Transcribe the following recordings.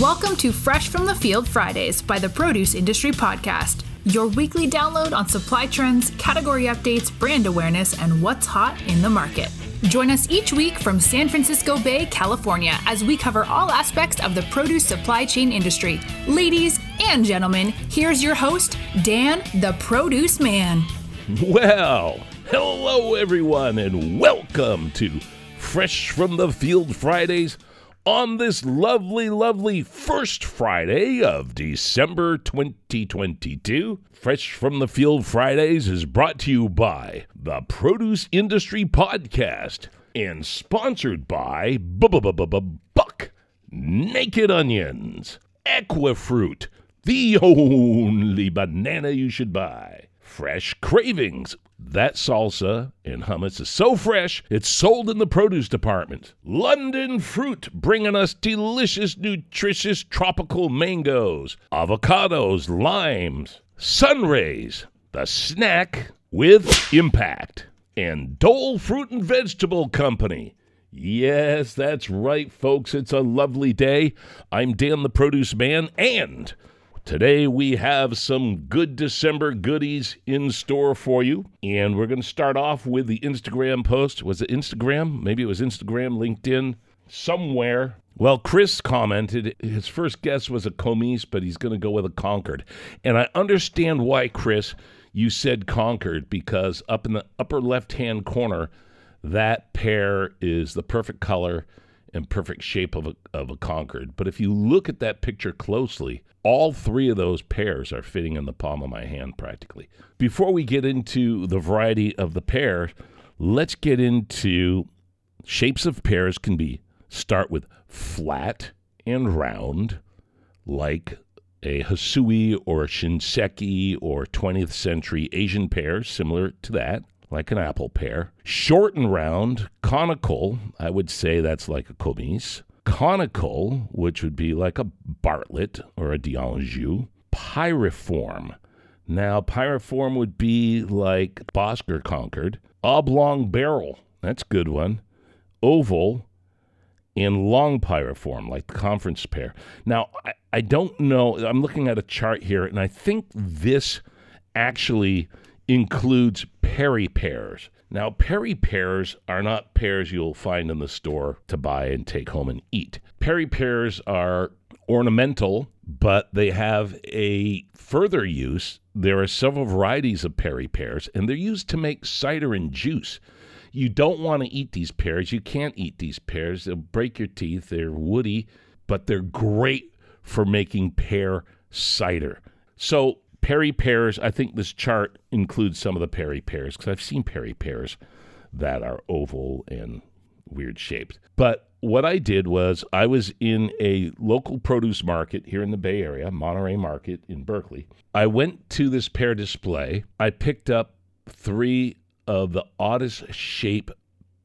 Welcome to Fresh from the Field Fridays by the Produce Industry Podcast, your weekly download on supply trends, category updates, brand awareness, and what's hot in the market. Join us each week from San Francisco Bay, California, as we cover all aspects of the produce supply chain industry. Ladies and gentlemen, here's your host, Dan the Produce Man. Well, hello everyone, and welcome to Fresh from the Field Fridays on this lovely, lovely first Friday of December 2022. Fresh from the Field Fridays is brought to you by the Produce Industry Podcast and sponsored by Buck Naked Onions, Equifruit, the only banana you should buy. Fresh Cravings. That salsa and hummus is so fresh, it's sold in the produce department. London Fruit, bringing us delicious, nutritious tropical mangoes, avocados, limes, sunrays, the snack with impact, and Dole Fruit and Vegetable Company. Yes, that's right, folks. It's a lovely day. I'm Dan the Produce Man, and Today we have some good December goodies in store for you. And we're going to start off with the Instagram post. Was it Instagram? Maybe it was Instagram, LinkedIn, somewhere. Well, Chris commented his first guess was a Comice, but he's going to go with a Concord. And I understand why, Chris, you said Concord because up in the upper left hand corner, that pear is the perfect color and perfect shape of a, of a Concord. But if you look at that picture closely, all three of those pears are fitting in the palm of my hand practically. Before we get into the variety of the pear, let's get into shapes of pears can be start with flat and round, like a Hosui or a Shinseiki or 20th century Asian pear, similar to that like an apple pear. Short and round, conical, I would say that's like a Comice. Conical, which would be like a Bartlett or a d'Anjou. Pyriform. Now, pyriform would be like Bosc or Concord. Oblong barrel, that's a good one. Oval, and long pyriform, like the conference pear. Now, I, I don't know. I'm looking at a chart here, and I think this actually includes Perry pears. Now, Perry pears are not pears you'll find in the store to buy and take home and eat. Perry pears are ornamental, but they have a further use. There are several varieties of Perry pears, and they're used to make cider and juice. You don't want to eat these pears. You can't eat these pears. They'll break your teeth. They're woody, but they're great for making pear cider. So Perry pears, I think this chart includes some of the Perry pears because I've seen Perry pears that are oval and weird shaped. But what I did was I was in a local produce market here in the Bay Area, Monterey Market in Berkeley. I went to this pear display. I picked up three of the oddest shape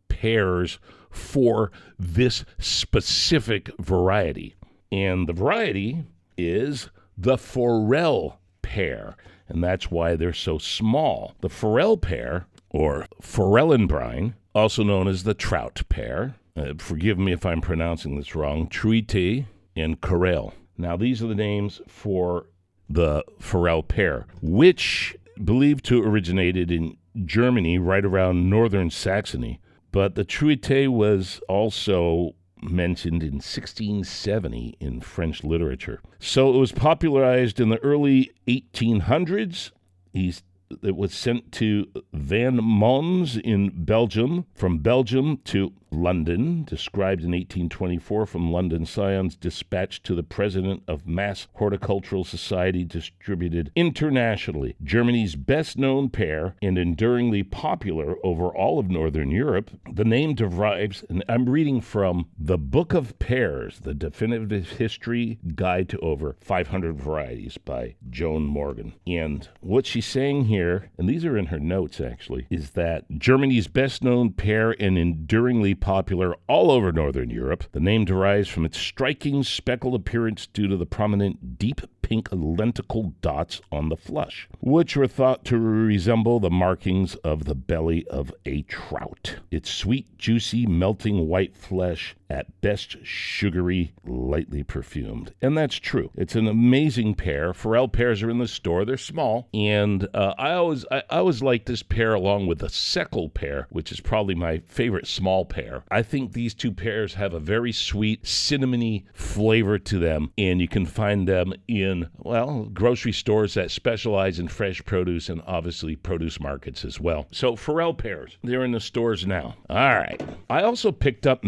pears for this specific variety. And the variety is the Forel pear, and that's why they're so small. The Forel pear, or Forellenbirne, also known as the trout pear, uh, forgive me if I'm pronouncing this wrong, Truite and Corel. Now, these are the names for the Forel pear, which believed to originated in Germany right around northern Saxony. But the Truite was also mentioned in 1670 in French literature. So it was popularized in the early 1800s. He's it was sent to Van Mons in Belgium, from Belgium to London, described in 1824 from London Scions, dispatched to the president of Mass Horticultural Society, distributed internationally. Germany's best known pear and enduringly popular over all of Northern Europe. The name derives, and I'm reading from The Book of Pears, the definitive history guide to over 500 varieties by Joan Morgan. And what she's saying here, and these are in her notes actually, is that Germany's best known pear and enduringly popular all over Northern Europe. The name derives from its striking speckled appearance due to the prominent deep pink lenticel dots on the flush, which were thought to resemble the markings of the belly of a trout. Its sweet, juicy, melting white flesh at best sugary, lightly perfumed. And that's true. It's an amazing pear. Forel pears are in the store. They're small. And uh, I always I, I always like this pear along with the Seckel pear, which is probably my favorite small pear. I think these two pears have a very sweet, cinnamony flavor to them. And you can find them in, well, grocery stores that specialize in fresh produce and obviously produce markets as well. So Forel pears, they're in the stores now. All right. I also picked up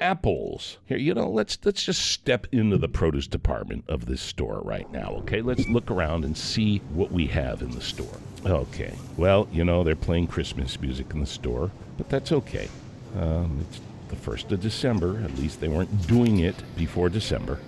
Apples. Here, you know, let's let's just step into the produce department of this store right now, okay? Let's look around and see what we have in the store. Okay. Well, you know, they're playing Christmas music in the store, but that's okay. Um, it's the 1st of December. At least they weren't doing it before December.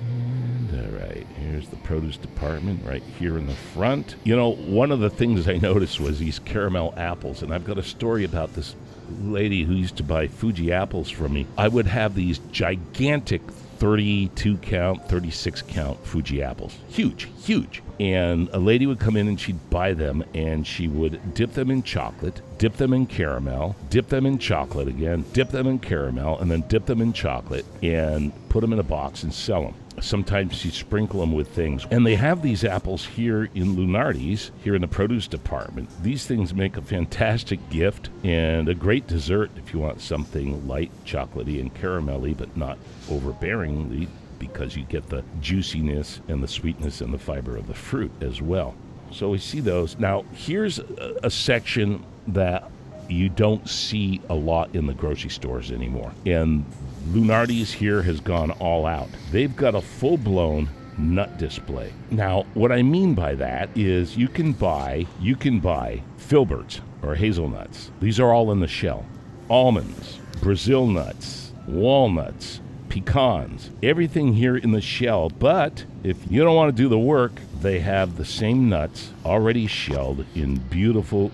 All right, here's the produce department right here in the front. You know, one of the things I noticed was these caramel apples, and I've got a story about this lady who used to buy Fuji apples from me. I would have these gigantic 32 count, 36 count Fuji apples. Huge, huge. And a lady would come in and she'd buy them and she would dip them in chocolate, dip them in caramel, dip them in chocolate again, dip them in caramel, and then dip them in chocolate and put them in a box and sell them. Sometimes you sprinkle them with things. And they have these apples here in Lunardi's, here in the produce department. These things make a fantastic gift and a great dessert if you want something light, chocolatey, and caramelly, but not overbearingly because you get the juiciness and the sweetness and the fiber of the fruit as well. So we see those. Now, here's a, section that you don't see a lot in the grocery stores anymore. And Lunardi's here has gone all out. They've got a full blown nut display. Now, what I mean by that is you can buy you can buy filberts or hazelnuts. These are all in the shell. Almonds, Brazil nuts, walnuts, pecans, everything here in the shell. But if you don't want to do the work, they have the same nuts already shelled in beautiful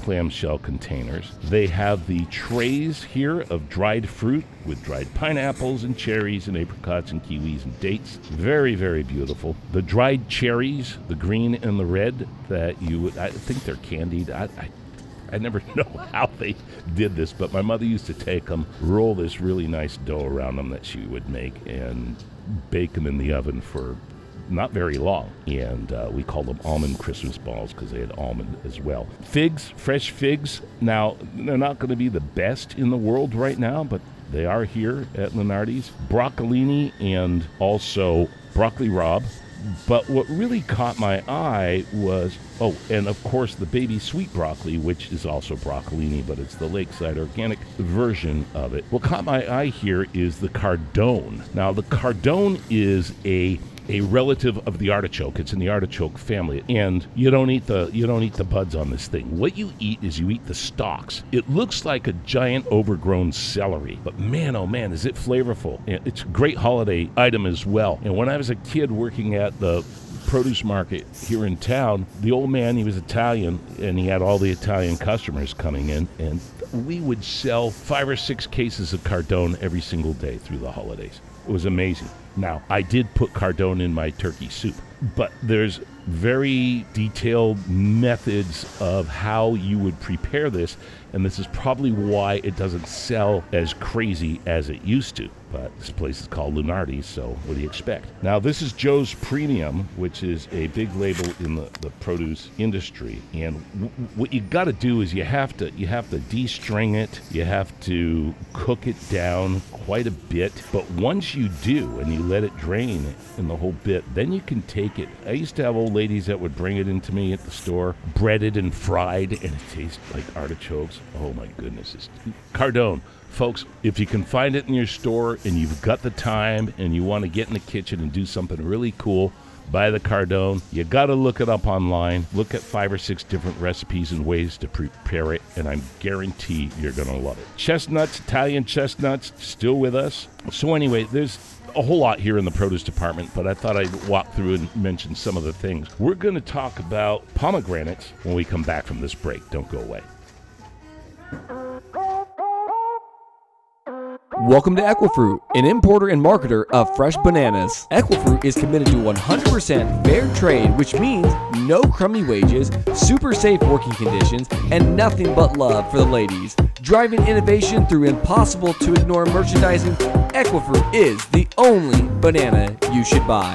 clamshell containers. They have the trays here of dried fruit with dried pineapples and cherries and apricots and kiwis and dates. Very, very beautiful. The dried cherries, the green and the red that you would, I think they're candied. I, I I never know how they did this, but my mother used to take them, roll this really nice dough around them that she would make, and bake them in the oven for not very long. And uh, we called them almond Christmas balls because they had almond as well. Figs, fresh figs. Now, they're not going to be the best in the world right now, but they are here at Lunardi's. Broccolini and also broccoli rabe. But what really caught my eye was oh, and of course the baby sweet broccoli, which is also broccolini, but it's the lakeside organic version of it. What caught my eye here is the cardone. Now, the cardone is a a relative of the artichoke. It's in the artichoke family, and you don't eat the you don't eat the buds on this thing. What you eat is you eat the stalks. It looks like a giant overgrown celery, but man, oh man, is it flavorful! It's a great holiday item as well. And when I was a kid working at the produce market here in town, the old man, he was Italian, and he had all the Italian customers coming in, and we would sell five or six cases of Cardone every single day through the holidays. It was amazing. Now, I did put Cardone in my turkey soup, but there's very detailed methods of how you would prepare this, and this is probably why it doesn't sell as crazy as it used to. But this place is called Lunardi, so what do you expect? Now, this is Joe's Premium, which is a big label in the, the produce industry. And what you got to do is you have to you have to de-string it, you have to cook it down quite a bit. But once you do, and you let it drain in the whole bit, then you can take it. I used to have old ladies that would bring it into me at the store, breaded and fried, and it tastes like artichokes. Oh my goodness! It's Cardone. Folks, if you can find it in your store and you've got the time and you want to get in the kitchen and do something really cool, buy the Cardone. You got to look it up online. Look at five or six different recipes and ways to prepare it, and I guarantee you're going to love it. Chestnuts, Italian chestnuts, still with us. So, anyway, there's a whole lot here in the produce department, but I thought I'd walk through and mention some of the things. We're going to talk about pomegranates when we come back from this break. Don't go away. Welcome to Equifruit, an importer and marketer of fresh bananas. Equifruit is committed to 100% fair trade, which means no crummy wages, super safe working conditions, and nothing but love for the ladies. Driving innovation through impossible to ignore merchandising, Equifruit is the only banana you should buy.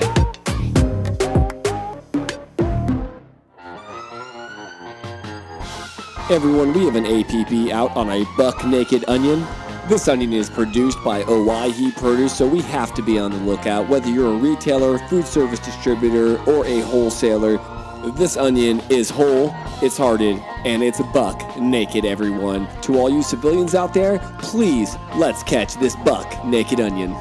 Everyone, we have an APB out on a buck naked onion. This onion is produced by Owyhee Produce, so we have to be on the lookout. Whether you're a retailer, food service distributor, or a wholesaler, this onion is whole, it's hearted, and it's a buck naked, everyone. To all you civilians out there, please let's catch this buck naked onion.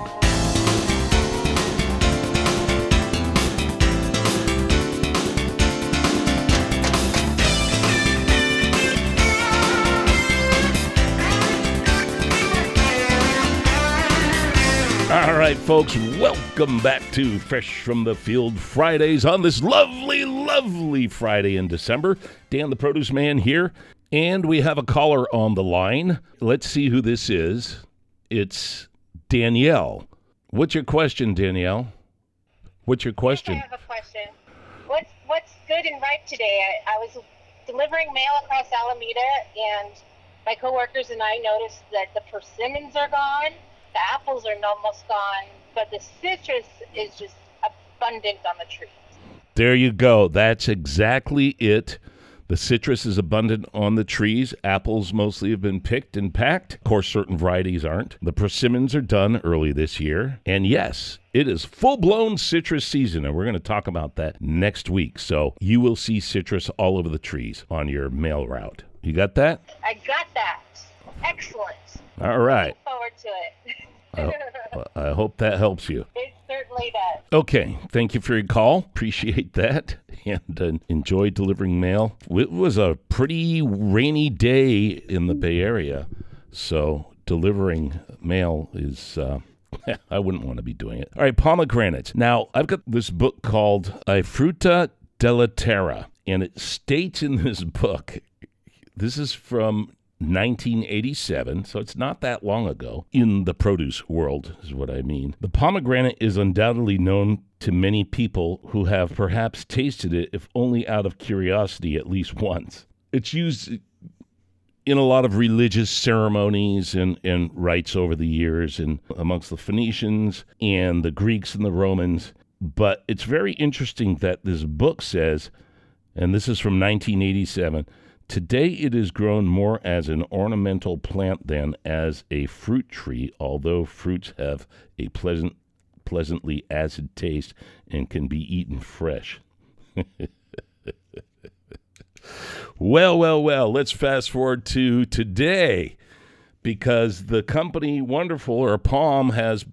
Right, folks, welcome back to Fresh from the Field Fridays on this lovely, lovely Friday in December. Dan the Produce Man here, and we have a caller on the line. Let's see who this is. It's Danielle. What's your question, Danielle? What's your question? I have a question. What's what's good and ripe today? I, I was delivering mail across Alameda, and my coworkers and I noticed that the persimmons are gone, the apples are almost gone, but the citrus is just abundant on the trees. There you go. That's exactly it. The citrus is abundant on the trees. Apples mostly have been picked and packed. Of course, certain varieties aren't. The persimmons are done early this year. And yes, it is full blown citrus season. And we're going to talk about that next week. So you will see citrus all over the trees on your mail route. You got that? I got that. Excellent. All right. Look forward to it. I hope that helps you. it certainly does. Okay, thank you for your call. Appreciate that, and uh, enjoy delivering mail. It was a pretty rainy day in the Bay Area, so delivering mail is. Uh, I wouldn't want to be doing it. All right, pomegranates. Now, I've got this book called A Fruta della Terra, and it states in this book, this is from 1987, so it's not that long ago in the produce world, is what I mean. The pomegranate is undoubtedly known to many people who have perhaps tasted it, if only out of curiosity, at least once. It's used in a lot of religious ceremonies and, and rites over the years, and amongst the Phoenicians and the Greeks and the Romans. But it's very interesting that this book says, and this is from 1987 Today it is grown more as an ornamental plant than as a fruit tree, although fruits have a pleasant, pleasantly acid taste and can be eaten fresh. well, well, well, let's fast forward to today because the company Wonderful or POM has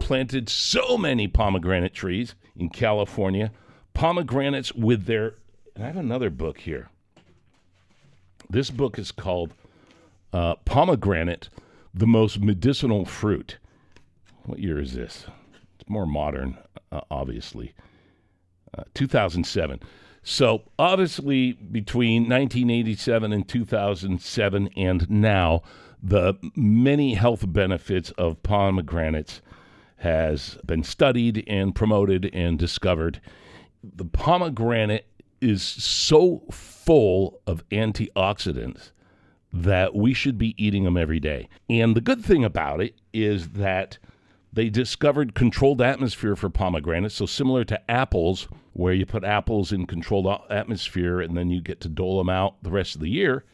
planted so many pomegranate trees in California. Pomegranates with their, and I have another book here this book is called uh, Pomegranate, the Most Medicinal Fruit. What year is this? It's more modern, uh, obviously. Uh, 2007. So, obviously, between 1987 and 2007 and now, the many health benefits of pomegranates has been studied and promoted and discovered. The pomegranate is so full of antioxidants that we should be eating them every day. And the good thing about it is that they discovered controlled atmosphere for pomegranates. So, similar to apples, where you put apples in controlled atmosphere and then you get to dole them out the rest of the year,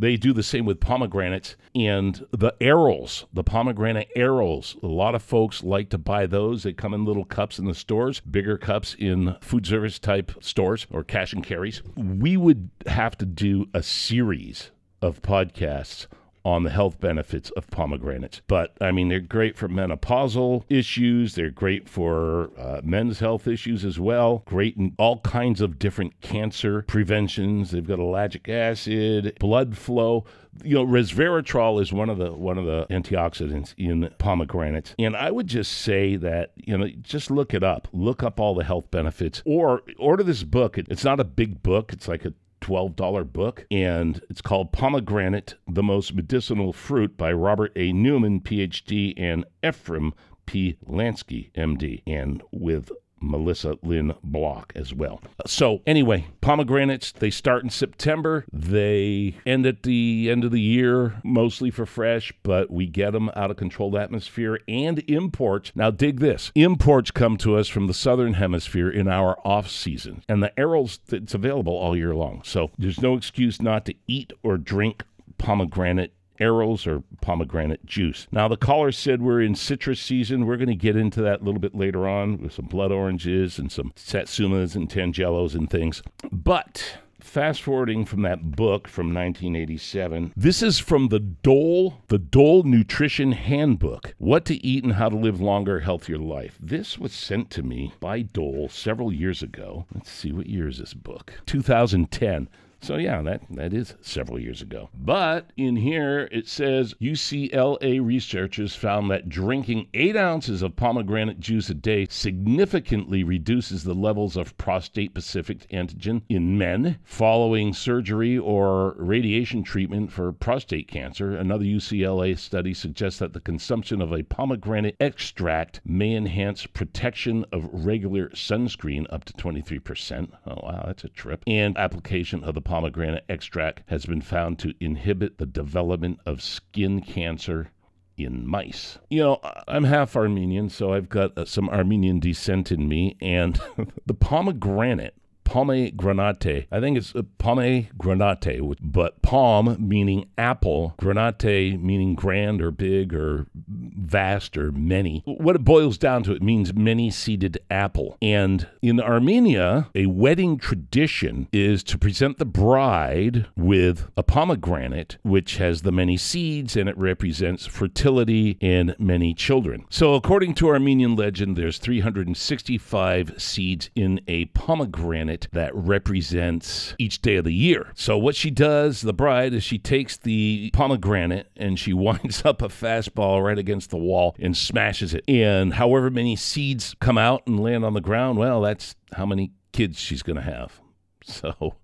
they do the same with pomegranates and the arils, the pomegranate arils. A lot of folks like to buy those. They come in little cups in the stores, bigger cups in food service type stores or cash and carries. We would have to do a series of podcasts on the health benefits of pomegranates. But I mean, they're great for menopausal issues. They're great for uh, men's health issues as well. Great in all kinds of different cancer preventions. They've got ellagic acid, blood flow. You know, resveratrol is one of the one of the antioxidants in pomegranates. And I would just say that you know, just look it up. Look up all the health benefits, or order this book. It's not a big book. It's like a $12 book, and it's called Pomegranate, the Most Medicinal Fruit by Robert A. Newman, PhD, and Ephraim P. Lansky, MD, and with Melissa Lynn Block as well. So, anyway, pomegranates, they start in September. They end at the end of the year, mostly for fresh, but we get them out of controlled atmosphere and imports. Now, dig this imports come to us from the southern hemisphere in our off season, and the arils, it's available all year long. So, there's no excuse not to eat or drink pomegranate arils or pomegranate juice. Now, the caller said we're in citrus season. We're going to get into that a little bit later on with some blood oranges and some satsumas and tangelos and things. But fast forwarding from that book from 1987 this is from the dole the dole nutrition handbook what to eat and how to live longer healthier life this was sent to me by dole several years ago let's see what year is this book 2010 so yeah, that that is several years ago. But in here it says UCLA researchers found that drinking eight ounces of pomegranate juice a day significantly reduces the levels of prostate-specific antigen in men following surgery or radiation treatment for prostate cancer. Another UCLA study suggests that the consumption of a pomegranate extract may enhance protection of regular sunscreen up to 23%. Oh wow, that's a trip. And application of the pomegranate extract has been found to inhibit the development of skin cancer in mice. You know, I'm half Armenian, so I've got uh, some Armenian descent in me, and the pomegranate pomegranate. I think it's uh, pomegranate, but palm meaning apple, granate meaning grand or big or vast or many. What it boils down to, it means many seeded apple. And in Armenia, a wedding tradition is to present the bride with a pomegranate, which has the many seeds and it represents fertility and many children. So, according to Armenian legend, there's 365 seeds in a pomegranate that represents each day of the year. So, what she does, the bride, is she takes the pomegranate and she winds up a fastball right against the wall and smashes it. And however many seeds come out and land on the ground, well, that's how many kids she's going to have. So,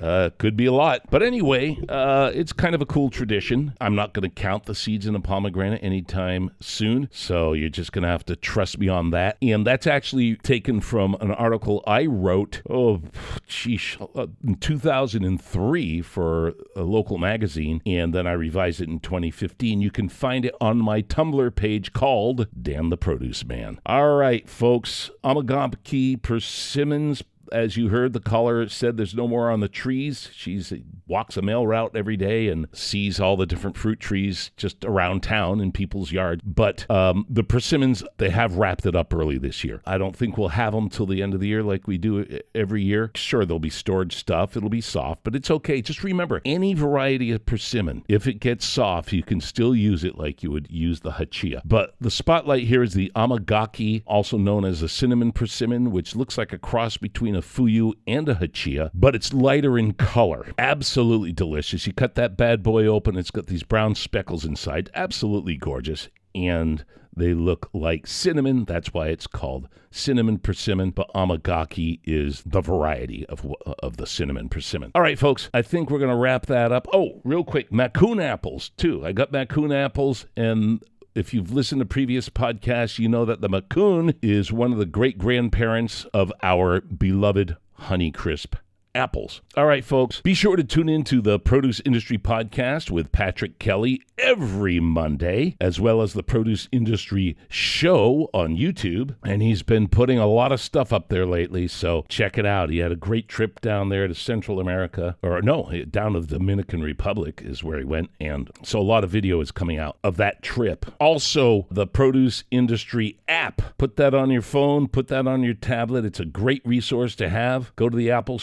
uh, could be a lot. But anyway, uh, it's kind of a cool tradition. I'm not going to count the seeds in a pomegranate anytime soon. So you're just going to have to trust me on that. And that's actually taken from an article I wrote, oh, geez, uh, in 2003 for a local magazine. And then I revised it in 2015. You can find it on my Tumblr page called Dan the Produce Man. All right, folks. Amagaki persimmons as you heard, the caller said there's no more on the trees. She walks a mail route every day and sees all the different fruit trees just around town in people's yards. But um, the persimmons, they have wrapped it up early this year. I don't think we'll have them till the end of the year like we do every year. Sure, there'll be stored stuff. It'll be soft, but it's okay. Just remember, any variety of persimmon, if it gets soft, you can still use it like you would use the hachiya. But the spotlight here is the amagaki, also known as a cinnamon persimmon, which looks like a cross between a fuyu and a hachiya, but it's lighter in color. Absolutely delicious. You cut that bad boy open, it's got these brown speckles inside. Absolutely gorgeous. And they look like cinnamon. That's why it's called cinnamon persimmon. But amagaki is the variety of, uh, of the cinnamon persimmon. All right, folks, I think we're going to wrap that up. Oh, real quick, Macoun apples, too. I got Macoun apples, and if you've listened to previous podcasts, you know that the Macoun is one of the great grandparents of our beloved Honeycrisp apples. All right, folks, be sure to tune in to the Produce Industry Podcast with Patrick Kelly every Monday, as well as the Produce Industry Show on YouTube. And he's been putting a lot of stuff up there lately, so check it out. He had a great trip down there to Central America, or no, down to the Dominican Republic is where he went. And so a lot of video is coming out of that trip. Also, the Produce Industry app. Put that on your phone, put that on your tablet. It's a great resource to have. Go to the Apple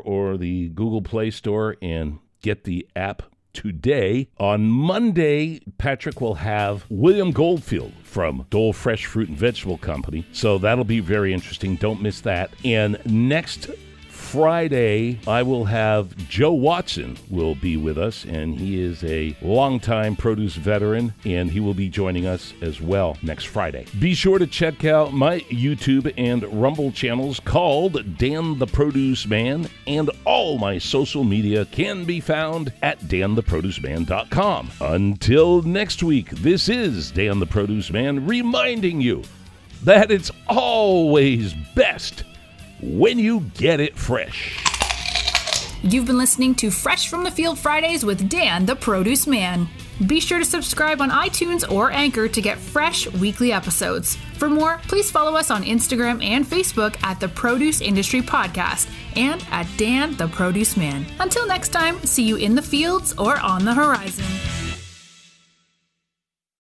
Or the Google Play Store and get the app today. On Monday, Patrick will have William Goldfield from Dole Fresh Fruit and Vegetable Company. So that'll be very interesting. Don't miss that. And next Friday, I will have Joe Watson will be with us, and he is a longtime produce veteran, and he will be joining us as well next Friday. Be sure to check out my YouTube and Rumble channels called Dan the Produce Man, and all my social media can be found at dantheproduceman.com. Until next week, this is Dan the Produce Man reminding you that it's always best when you get it fresh. You've been listening to Fresh from the Field Fridays with Dan, the Produce Man. Be sure to subscribe on iTunes or Anchor to get fresh weekly episodes. For more, please follow us on Instagram and Facebook at the Produce Industry Podcast and at Dan the Produce Man. Until next time, see you in the fields or on the horizon.